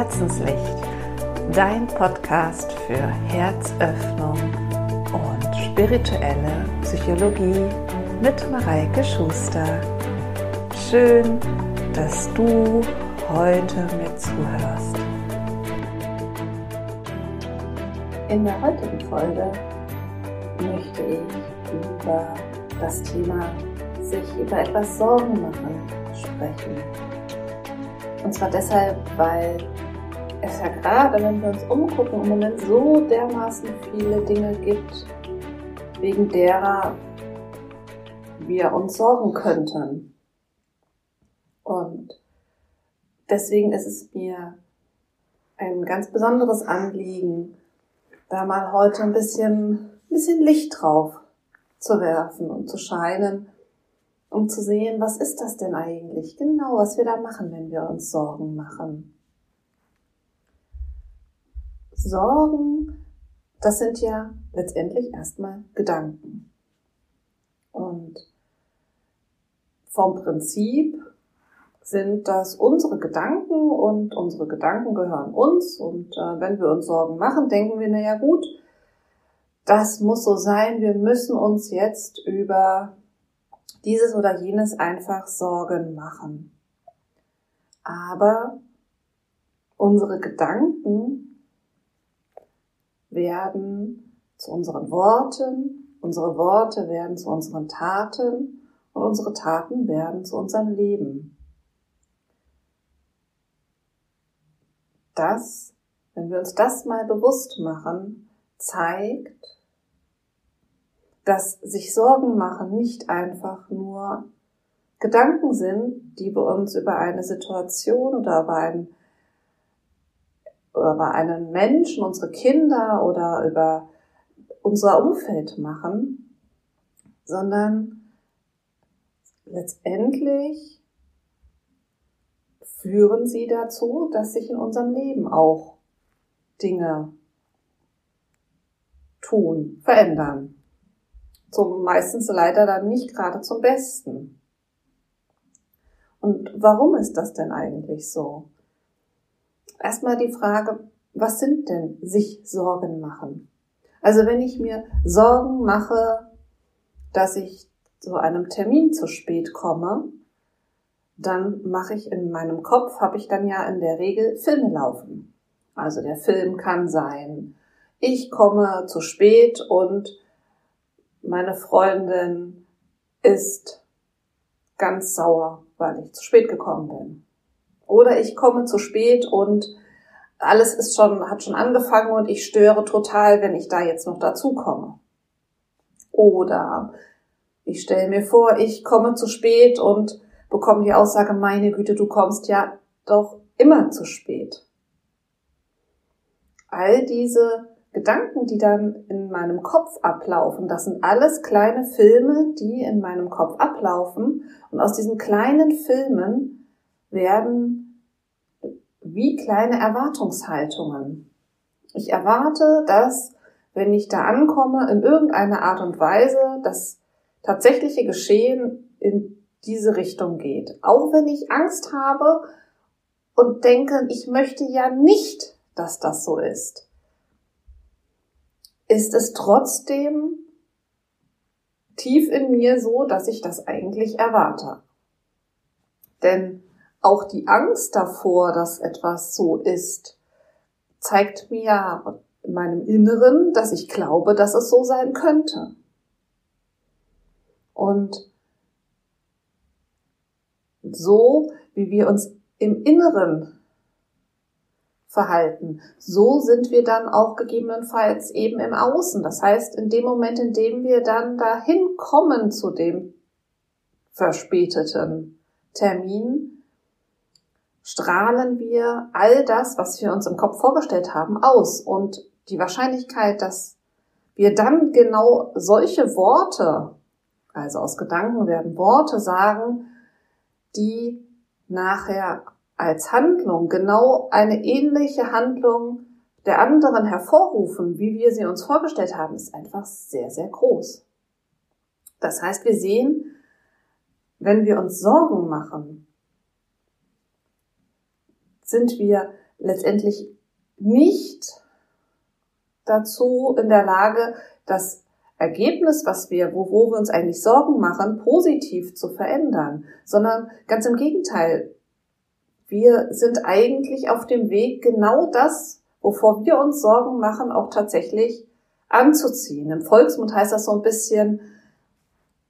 Herzenslicht, dein Podcast für Herzöffnung und spirituelle Psychologie mit Mareike Schuster. Schön, dass du heute mir zuhörst. In der heutigen Folge möchte ich über das Thema sich über etwas Sorgen machen sprechen. Und zwar deshalb, weil es ja gerade, wenn wir uns umgucken, im Moment so dermaßen viele Dinge gibt, wegen derer wir uns sorgen könnten. Und deswegen ist es mir ein ganz besonderes Anliegen, da mal heute ein bisschen, ein bisschen Licht drauf zu werfen und zu scheinen, um zu sehen, was ist das denn eigentlich genau, was wir da machen, wenn wir uns Sorgen machen. Sorgen, das sind ja letztendlich erstmal Gedanken. Und vom Prinzip sind das unsere Gedanken und unsere Gedanken gehören uns. Und äh, wenn wir uns Sorgen machen, denken wir, naja gut, das muss so sein, wir müssen uns jetzt über dieses oder jenes einfach Sorgen machen. Aber unsere Gedanken werden zu unseren Worten, unsere Worte werden zu unseren Taten und unsere Taten werden zu unserem Leben. Das, wenn wir uns das mal bewusst machen, zeigt, dass sich Sorgen machen nicht einfach nur Gedanken sind, die wir uns über eine Situation oder über einen, über einen Menschen, unsere Kinder oder über unser Umfeld machen, sondern letztendlich führen sie dazu, dass sich in unserem Leben auch Dinge tun, verändern zum meistens leider dann nicht gerade zum Besten. Und warum ist das denn eigentlich so? Erstmal die Frage, was sind denn sich Sorgen machen? Also wenn ich mir Sorgen mache, dass ich zu einem Termin zu spät komme, dann mache ich in meinem Kopf, habe ich dann ja in der Regel Filme laufen. Also der Film kann sein, ich komme zu spät und meine Freundin ist ganz sauer, weil ich zu spät gekommen bin. Oder ich komme zu spät und alles ist schon, hat schon angefangen und ich störe total, wenn ich da jetzt noch dazu komme. Oder ich stelle mir vor, ich komme zu spät und bekomme die Aussage, meine Güte, du kommst ja doch immer zu spät. All diese Gedanken, die dann in meinem Kopf ablaufen, das sind alles kleine Filme, die in meinem Kopf ablaufen. Und aus diesen kleinen Filmen werden wie kleine Erwartungshaltungen. Ich erwarte, dass, wenn ich da ankomme, in irgendeiner Art und Weise das tatsächliche Geschehen in diese Richtung geht. Auch wenn ich Angst habe und denke, ich möchte ja nicht, dass das so ist ist es trotzdem tief in mir so, dass ich das eigentlich erwarte. Denn auch die Angst davor, dass etwas so ist, zeigt mir in meinem Inneren, dass ich glaube, dass es so sein könnte. Und so wie wir uns im Inneren verhalten. So sind wir dann auch gegebenenfalls eben im Außen. Das heißt, in dem Moment, in dem wir dann dahin kommen zu dem verspäteten Termin, strahlen wir all das, was wir uns im Kopf vorgestellt haben, aus. Und die Wahrscheinlichkeit, dass wir dann genau solche Worte, also aus Gedanken werden Worte sagen, die nachher als Handlung genau eine ähnliche Handlung der anderen hervorrufen, wie wir sie uns vorgestellt haben, ist einfach sehr, sehr groß. Das heißt, wir sehen, wenn wir uns Sorgen machen, sind wir letztendlich nicht dazu in der Lage, das Ergebnis, was wir, wo, wo wir uns eigentlich Sorgen machen, positiv zu verändern, sondern ganz im Gegenteil. Wir sind eigentlich auf dem Weg, genau das, wovor wir uns Sorgen machen, auch tatsächlich anzuziehen. Im Volksmund heißt das so ein bisschen,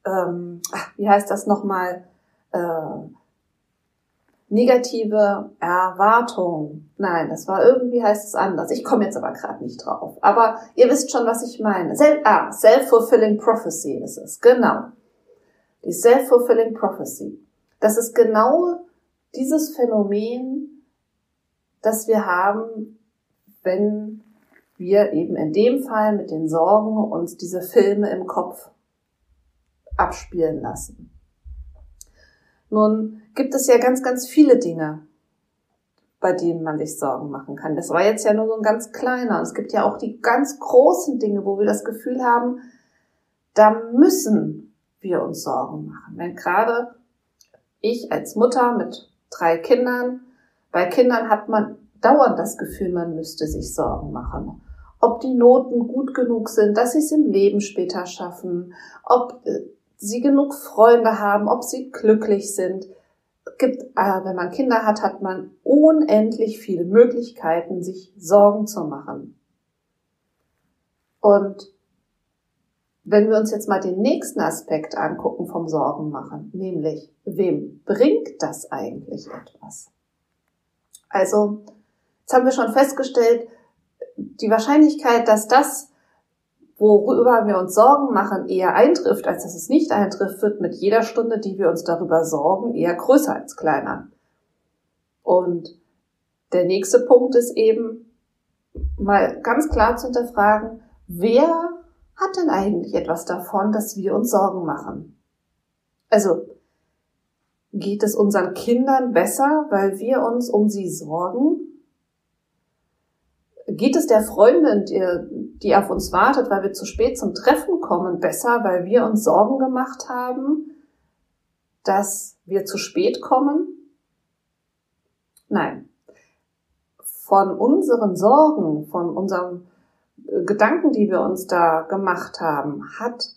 ähm, wie heißt das nochmal, äh, negative Erwartung. Nein, das war irgendwie heißt es anders. Ich komme jetzt aber gerade nicht drauf. Aber ihr wisst schon, was ich meine. Sel ah, self-fulfilling prophecy ist es. Genau. Die self-fulfilling prophecy. Das ist genau dieses Phänomen, das wir haben, wenn wir eben in dem Fall mit den Sorgen uns diese Filme im Kopf abspielen lassen. Nun gibt es ja ganz, ganz viele Dinge, bei denen man sich Sorgen machen kann. Das war jetzt ja nur so ein ganz kleiner. Es gibt ja auch die ganz großen Dinge, wo wir das Gefühl haben, da müssen wir uns Sorgen machen. Wenn gerade ich als Mutter mit drei Kindern, bei Kindern hat man dauernd das Gefühl, man müsste sich Sorgen machen. Ob die Noten gut genug sind, dass sie es im Leben später schaffen, ob äh, sie genug Freunde haben, ob sie glücklich sind. Gibt, äh, wenn man Kinder hat, hat man unendlich viele Möglichkeiten, sich Sorgen zu machen. Und wenn wir uns jetzt mal den nächsten Aspekt angucken vom Sorgen machen, nämlich wem bringt das eigentlich etwas? Also, jetzt haben wir schon festgestellt, die Wahrscheinlichkeit, dass das worüber wir uns Sorgen machen, eher eintrifft, als dass es nicht eintrifft, wird mit jeder Stunde, die wir uns darüber sorgen, eher größer als kleiner. Und der nächste Punkt ist eben, mal ganz klar zu hinterfragen, wer hat denn eigentlich etwas davon, dass wir uns Sorgen machen? Also, geht es unseren Kindern besser, weil wir uns um sie sorgen? Geht es der Freundin, die, auf uns wartet, weil wir zu spät zum Treffen kommen, besser, weil wir uns Sorgen gemacht haben, dass wir zu spät kommen? Nein. Von unseren Sorgen, von unseren äh, Gedanken, die wir uns da gemacht haben, hat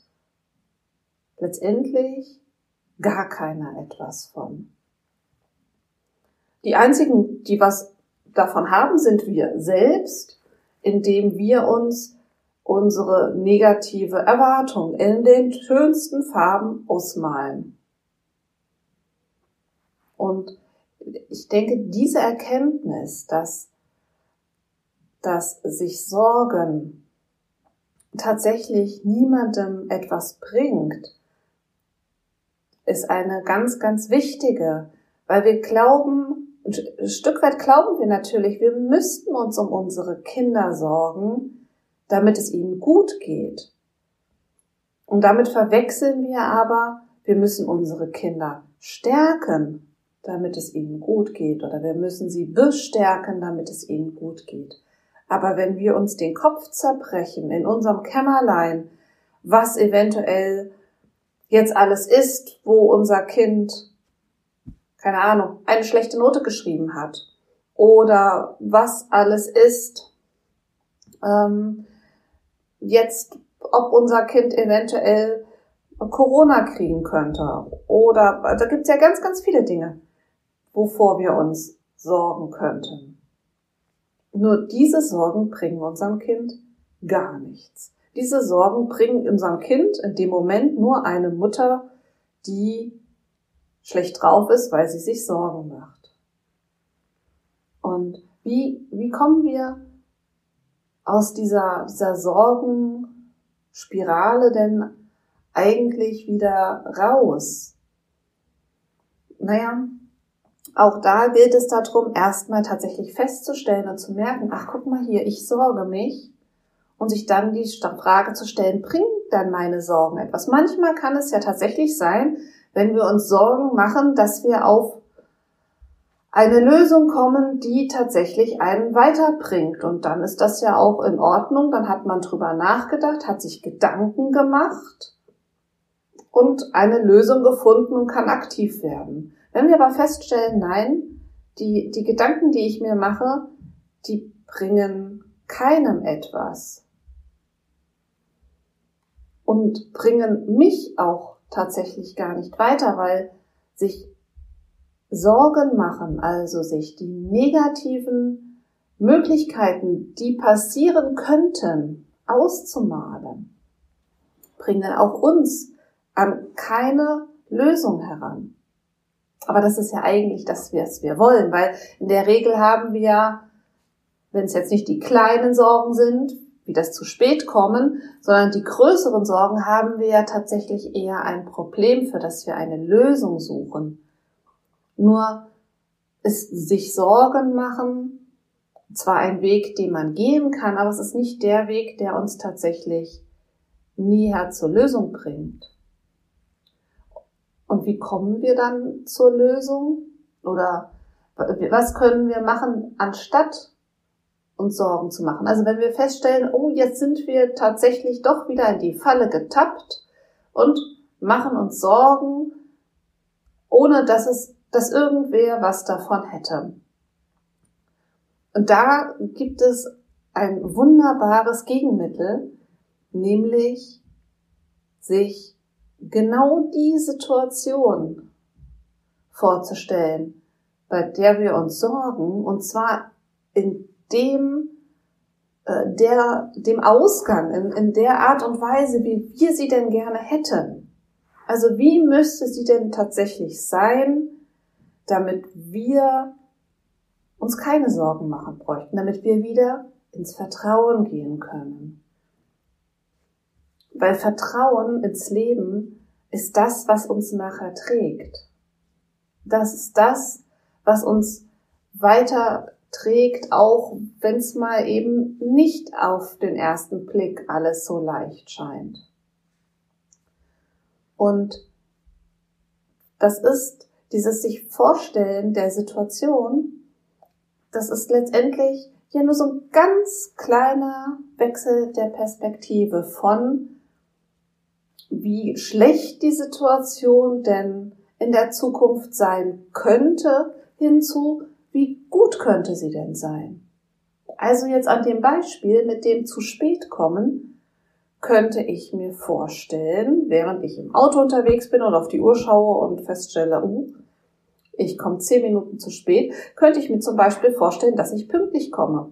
letztendlich gar keiner etwas von. Die einzigen, die was davon haben, sind wir selbst, indem wir uns unsere negative Erwartung in den schönsten Farben ausmalen. Und ich denke, diese Erkenntnis, dass, dass sich Sorgen tatsächlich niemandem etwas bringt, ist eine ganz, ganz wichtige, weil wir glauben, ein Stück weit glauben wir natürlich, wir müssten uns um unsere Kinder sorgen, damit es ihnen gut geht. Und damit verwechseln wir aber, wir müssen unsere Kinder stärken, damit es ihnen gut geht, oder wir müssen sie bestärken, damit es ihnen gut geht. Aber wenn wir uns den Kopf zerbrechen in unserem Kämmerlein, was eventuell jetzt alles ist, wo unser Kind keine Ahnung, eine schlechte Note geschrieben hat oder was alles ist. Ähm, jetzt, ob unser Kind eventuell Corona kriegen könnte oder da gibt's ja ganz, ganz viele Dinge, wovor wir uns sorgen könnten. Nur diese Sorgen bringen unserem Kind gar nichts. Diese Sorgen bringen unserem Kind in dem Moment nur eine Mutter, die schlecht drauf ist, weil sie sich Sorgen macht. Und wie, wie kommen wir aus dieser, dieser Sorgenspirale denn eigentlich wieder raus? Naja, auch da gilt es darum, erstmal tatsächlich festzustellen und zu merken, ach guck mal hier, ich sorge mich und sich dann die Frage zu stellen, bringt dann meine Sorgen etwas? Manchmal kann es ja tatsächlich sein, wenn wir uns Sorgen machen, dass wir auf eine Lösung kommen, die tatsächlich einen weiterbringt. Und dann ist das ja auch in Ordnung. Dann hat man drüber nachgedacht, hat sich Gedanken gemacht und eine Lösung gefunden und kann aktiv werden. Wenn wir aber feststellen, nein, die, die Gedanken, die ich mir mache, die bringen keinem etwas und bringen mich auch tatsächlich gar nicht weiter, weil sich Sorgen machen, also sich die negativen Möglichkeiten, die passieren könnten, auszumalen, bringen auch uns an keine Lösung heran. Aber das ist ja eigentlich das, was wir wollen, weil in der Regel haben wir wenn es jetzt nicht die kleinen Sorgen sind, wie das zu spät kommen, sondern die größeren Sorgen haben wir ja tatsächlich eher ein Problem, für das wir eine Lösung suchen. Nur ist sich Sorgen machen zwar ein Weg, den man gehen kann, aber es ist nicht der Weg, der uns tatsächlich näher zur Lösung bringt. Und wie kommen wir dann zur Lösung? Oder was können wir machen, anstatt uns Sorgen zu machen? Also wenn wir feststellen, oh, jetzt sind wir tatsächlich doch wieder in die Falle getappt und machen uns Sorgen, ohne dass es dass irgendwer was davon hätte. Und da gibt es ein wunderbares Gegenmittel, nämlich sich genau die Situation vorzustellen, bei der wir uns sorgen, und zwar in dem, äh, der, dem Ausgang, in, in der Art und Weise, wie wir sie denn gerne hätten. Also wie müsste sie denn tatsächlich sein, damit wir uns keine Sorgen machen bräuchten, damit wir wieder ins Vertrauen gehen können. Weil Vertrauen ins Leben ist das, was uns nachher trägt. Das ist das, was uns weiter trägt, auch wenn es mal eben nicht auf den ersten Blick alles so leicht scheint. Und das ist dieses sich Vorstellen der Situation, das ist letztendlich hier nur so ein ganz kleiner Wechsel der Perspektive von, wie schlecht die Situation denn in der Zukunft sein könnte, hinzu, wie gut könnte sie denn sein. Also jetzt an dem Beispiel mit dem zu spät kommen, könnte ich mir vorstellen, während ich im Auto unterwegs bin und auf die Uhr schaue und feststelle, uh, ich komme zehn Minuten zu spät, könnte ich mir zum Beispiel vorstellen, dass ich pünktlich komme.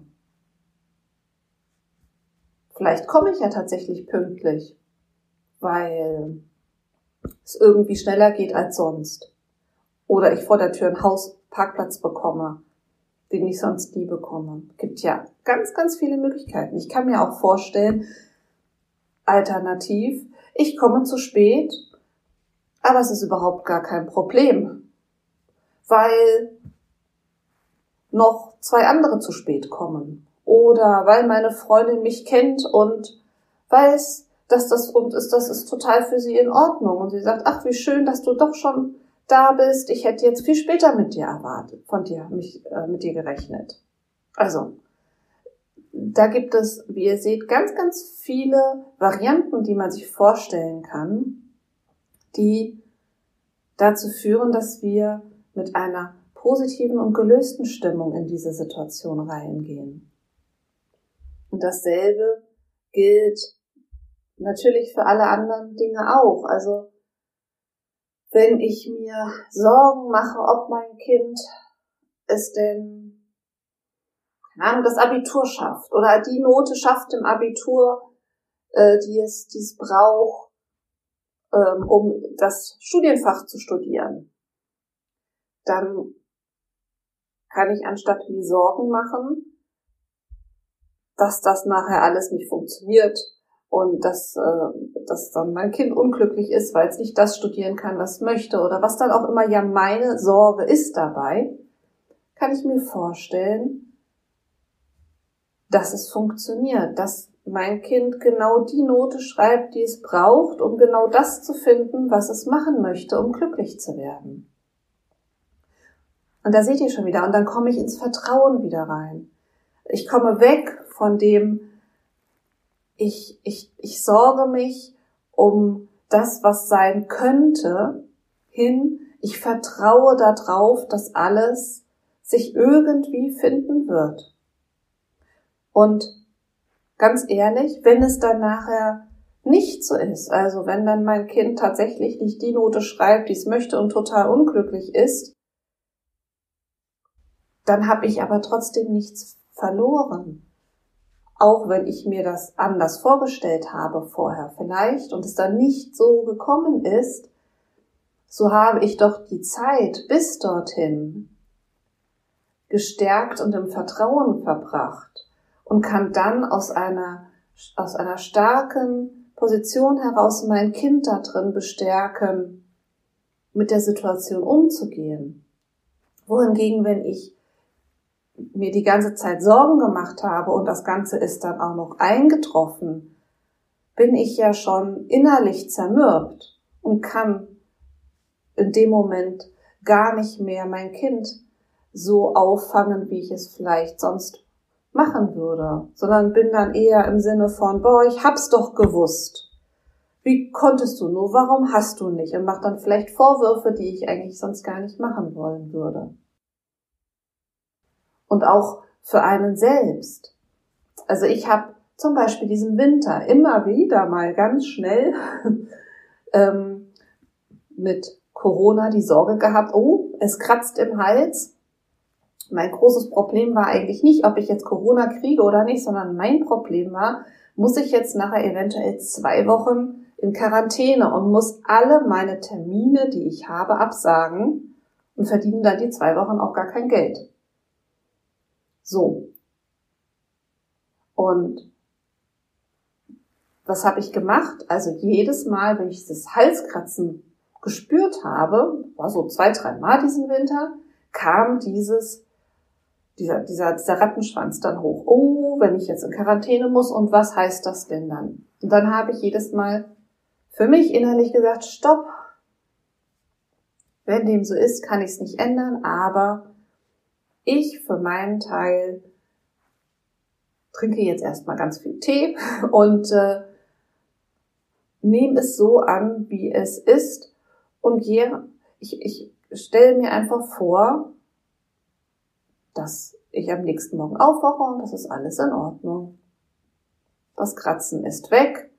Vielleicht komme ich ja tatsächlich pünktlich, weil es irgendwie schneller geht als sonst. Oder ich vor der Tür einen Hausparkplatz bekomme, den ich sonst nie bekomme. Gibt ja ganz, ganz viele Möglichkeiten. Ich kann mir auch vorstellen, alternativ, ich komme zu spät, aber es ist überhaupt gar kein Problem weil noch zwei andere zu spät kommen oder weil meine Freundin mich kennt und weiß, dass das und ist, das ist total für sie in Ordnung und sie sagt, ach wie schön, dass du doch schon da bist. Ich hätte jetzt viel später mit dir erwartet, von dir mich äh, mit dir gerechnet. Also da gibt es, wie ihr seht, ganz ganz viele Varianten, die man sich vorstellen kann, die dazu führen, dass wir mit einer positiven und gelösten Stimmung in diese Situation reingehen. Und dasselbe gilt natürlich für alle anderen Dinge auch. Also wenn ich mir Sorgen mache, ob mein Kind es denn, keine Ahnung, das Abitur schafft oder die Note schafft im Abitur, äh, die es, die es braucht, ähm, um das Studienfach zu studieren dann kann ich anstatt mir Sorgen machen, dass das nachher alles nicht funktioniert und dass, äh, dass dann mein Kind unglücklich ist, weil es nicht das studieren kann, was möchte oder was dann auch immer ja meine Sorge ist dabei, kann ich mir vorstellen, dass es funktioniert, dass mein Kind genau die Note schreibt, die es braucht, um genau das zu finden, was es machen möchte, um glücklich zu werden. Und da seht ihr schon wieder. Und dann komme ich ins Vertrauen wieder rein. Ich komme weg von dem, ich, ich, ich sorge mich um das, was sein könnte, hin. Ich vertraue darauf, dass alles sich irgendwie finden wird. Und ganz ehrlich, wenn es dann nachher nicht so ist, also wenn dann mein Kind tatsächlich nicht die Note schreibt, die es möchte und total unglücklich ist, dann habe ich aber trotzdem nichts verloren. Auch wenn ich mir das anders vorgestellt habe vorher vielleicht und es dann nicht so gekommen ist, so habe ich doch die Zeit bis dorthin gestärkt und im Vertrauen verbracht und kann dann aus einer, aus einer starken Position heraus mein Kind da drin bestärken, mit der Situation umzugehen. Wohingegen, wenn ich mir die ganze Zeit Sorgen gemacht habe und das Ganze ist dann auch noch eingetroffen, bin ich ja schon innerlich zermürbt und kann in dem Moment gar nicht mehr mein Kind so auffangen, wie ich es vielleicht sonst machen würde, sondern bin dann eher im Sinne von, boah, ich hab's doch gewusst. Wie konntest du nur? Warum hast du nicht? Und mach dann vielleicht Vorwürfe, die ich eigentlich sonst gar nicht machen wollen würde. Und auch für einen selbst. Also ich habe zum Beispiel diesen Winter immer wieder mal ganz schnell ähm, mit Corona die Sorge gehabt, oh, es kratzt im Hals mein großes Problem war eigentlich nicht, ob ich jetzt Corona kriege oder nicht, sondern mein Problem war, muss ich jetzt nachher eventuell zwei Wochen in Quarantäne und muss alle meine Termine, die ich habe, absagen und verdiene dann die zwei Wochen auch gar kein Geld. So. Und was habe ich gemacht? Also jedes Mal, wenn ich das Halskratzen gespürt habe, war so zwei, drei Mal diesen Winter, kam dieses dieser, dieser, dieser Rattenschwanz dann hoch. Oh, wenn ich jetzt in Quarantäne muss und was heißt das denn dann? Und dann habe ich jedes Mal für mich innerlich gesagt, stopp. Wenn dem so ist, kann ich es nicht ändern, aber ich für meinen Teil trinke jetzt erstmal ganz viel Tee und äh, nehme es so an, wie es ist und gehe, ich, ich stelle mir einfach vor, dass ich am nächsten Morgen aufwache und das ist alles in Ordnung. Das Kratzen ist weg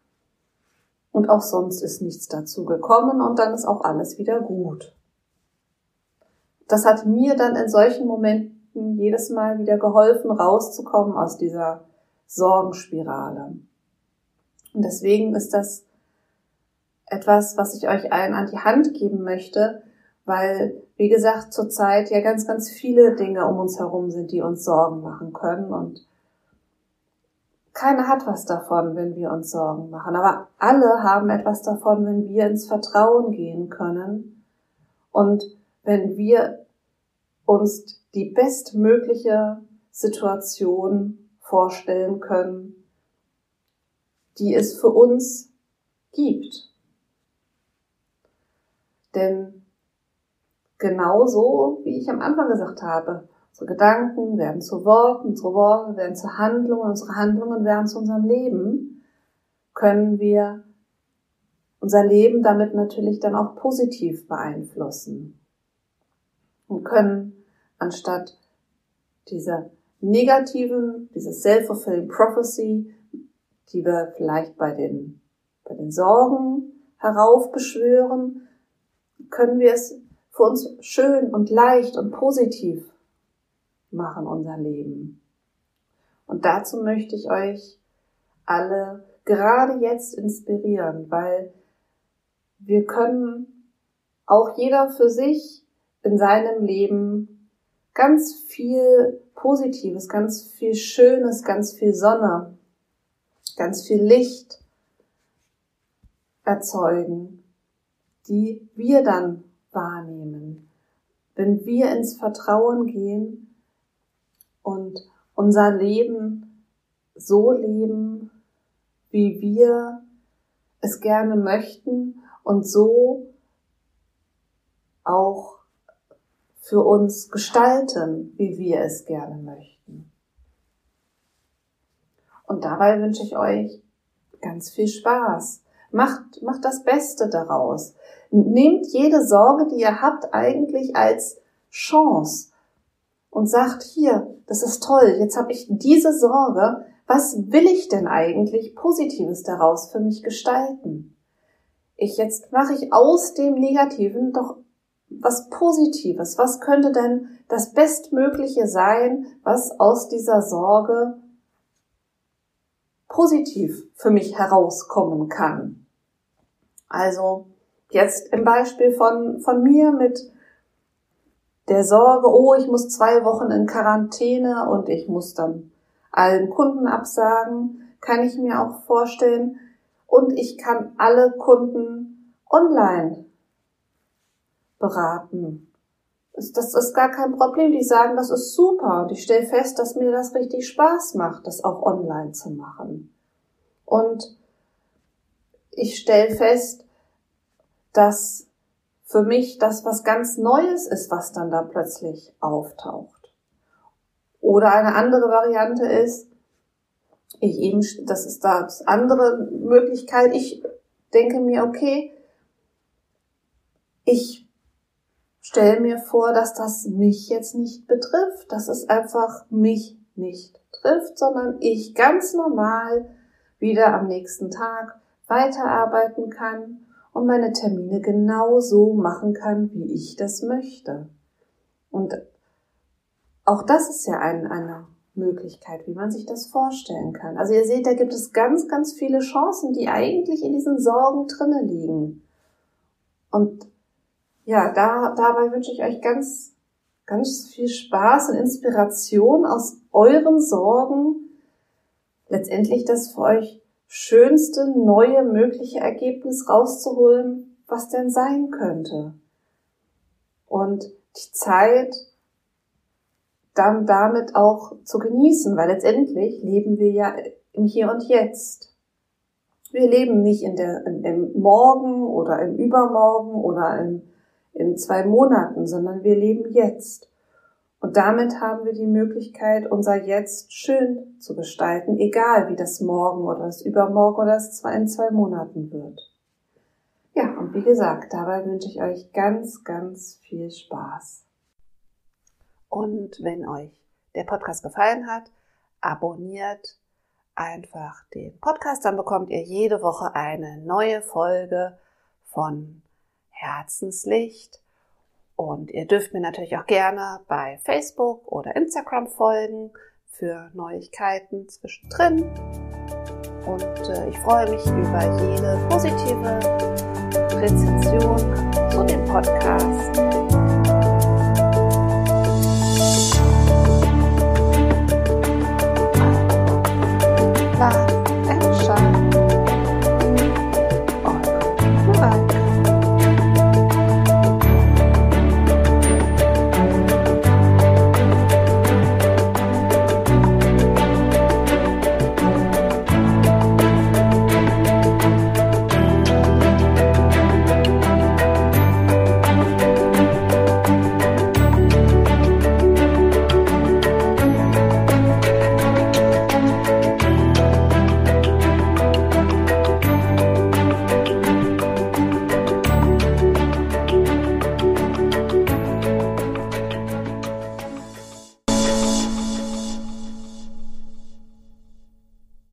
und auch sonst ist nichts dazu gekommen und dann ist auch alles wieder gut. Das hat mir dann in solchen Momenten jedes Mal wieder geholfen, rauszukommen aus dieser Sorgenspirale. Und deswegen ist das etwas, was ich euch allen an die Hand geben möchte, weil, wie gesagt, zurzeit ja ganz, ganz viele Dinge um uns herum sind, die uns Sorgen machen können und keiner hat was davon, wenn wir uns Sorgen machen, aber alle haben etwas davon, wenn wir ins Vertrauen gehen können und wenn wir uns die bestmögliche Situation vorstellen können, die es für uns gibt. Denn genauso, wie ich am Anfang gesagt habe. Unsere Gedanken werden zu Worten, unsere Worte werden zu Handlungen, unsere Handlungen werden zu unserem Leben. Können wir unser Leben damit natürlich dann auch positiv beeinflussen und können anstatt dieser negativen, dieses self-fulfilling prophecy, die wir vielleicht bei den, bei den Sorgen heraufbeschwören, können wir es für uns schön und leicht und positiv machen, unser Leben. Und dazu möchte ich euch alle gerade jetzt inspirieren, weil wir können auch jeder für sich in seinem Leben ganz viel Positives, ganz viel Schönes, ganz viel Sonne, ganz viel Licht erzeugen, die wir dann wahrnehmen. Wenn wir ins Vertrauen gehen und unser Leben so leben, wie wir es gerne möchten und so auch für uns gestalten, wie wir es gerne möchten. Und dabei wünsche ich euch ganz viel Spaß. Macht, macht das Beste daraus. Nehmt jede Sorge, die ihr habt, eigentlich als Chance. und sagt, hier, das ist toll, jetzt habe ich diese Sorge, was will ich denn eigentlich Positives daraus für mich gestalten? Ich jetzt mache ich aus dem Negativen doch was Positives. Was könnte denn das Bestmögliche sein, was aus dieser Sorge positiv für mich herauskommen kann? Also jetzt im Beispiel von, von mir mit der Sorge, oh, ich muss zwei Wochen in Quarantäne und ich muss dann allen Kunden absagen, kann ich mir auch vorstellen. Und ich kann alle Kunden online beraten. Das ist gar kein Problem. Die sagen, das ist super. Und ich stelle fest, dass mir das richtig Spaß macht, das auch online zu machen. Und ich stelle fest, dass für mich das was ganz Neues ist, was dann da plötzlich auftaucht. Oder eine andere Variante ist, ich eben, das ist das andere Möglichkeit, ich denke mir, okay, ich stelle mir vor, dass das mich jetzt nicht betrifft, dass es einfach mich nicht trifft, sondern ich ganz normal wieder am nächsten Tag weiterarbeiten kann und meine Termine genau so machen kann, wie ich das möchte. Und auch das ist ja ein, eine Möglichkeit, wie man sich das vorstellen kann. Also ihr seht, da gibt es ganz, ganz viele Chancen, die eigentlich in diesen Sorgen drinne liegen. Und ja, da, dabei wünsche ich euch ganz, ganz viel Spaß und Inspiration aus euren Sorgen, letztendlich das für euch schönste neue mögliche Ergebnis rauszuholen, was denn sein könnte. Und die Zeit dann damit auch zu genießen, weil letztendlich leben wir ja im Hier und Jetzt. Wir leben nicht in der, im, im Morgen oder im Übermorgen oder in, in zwei Monaten, sondern wir leben jetzt. Und damit haben wir die Möglichkeit, unser Jetzt schön zu gestalten, egal wie das morgen oder das übermorgen oder das in zwei Monaten wird. Ja, und wie gesagt, dabei wünsche ich euch ganz, ganz viel Spaß. Und wenn euch der Podcast gefallen hat, abonniert einfach den Podcast, dann bekommt ihr jede Woche eine neue Folge von Herzenslicht. Und ihr dürft mir natürlich auch gerne bei Facebook oder Instagram folgen für Neuigkeiten zwischendrin. Und äh, ich freue mich über jede positive Rezension zu dem Podcast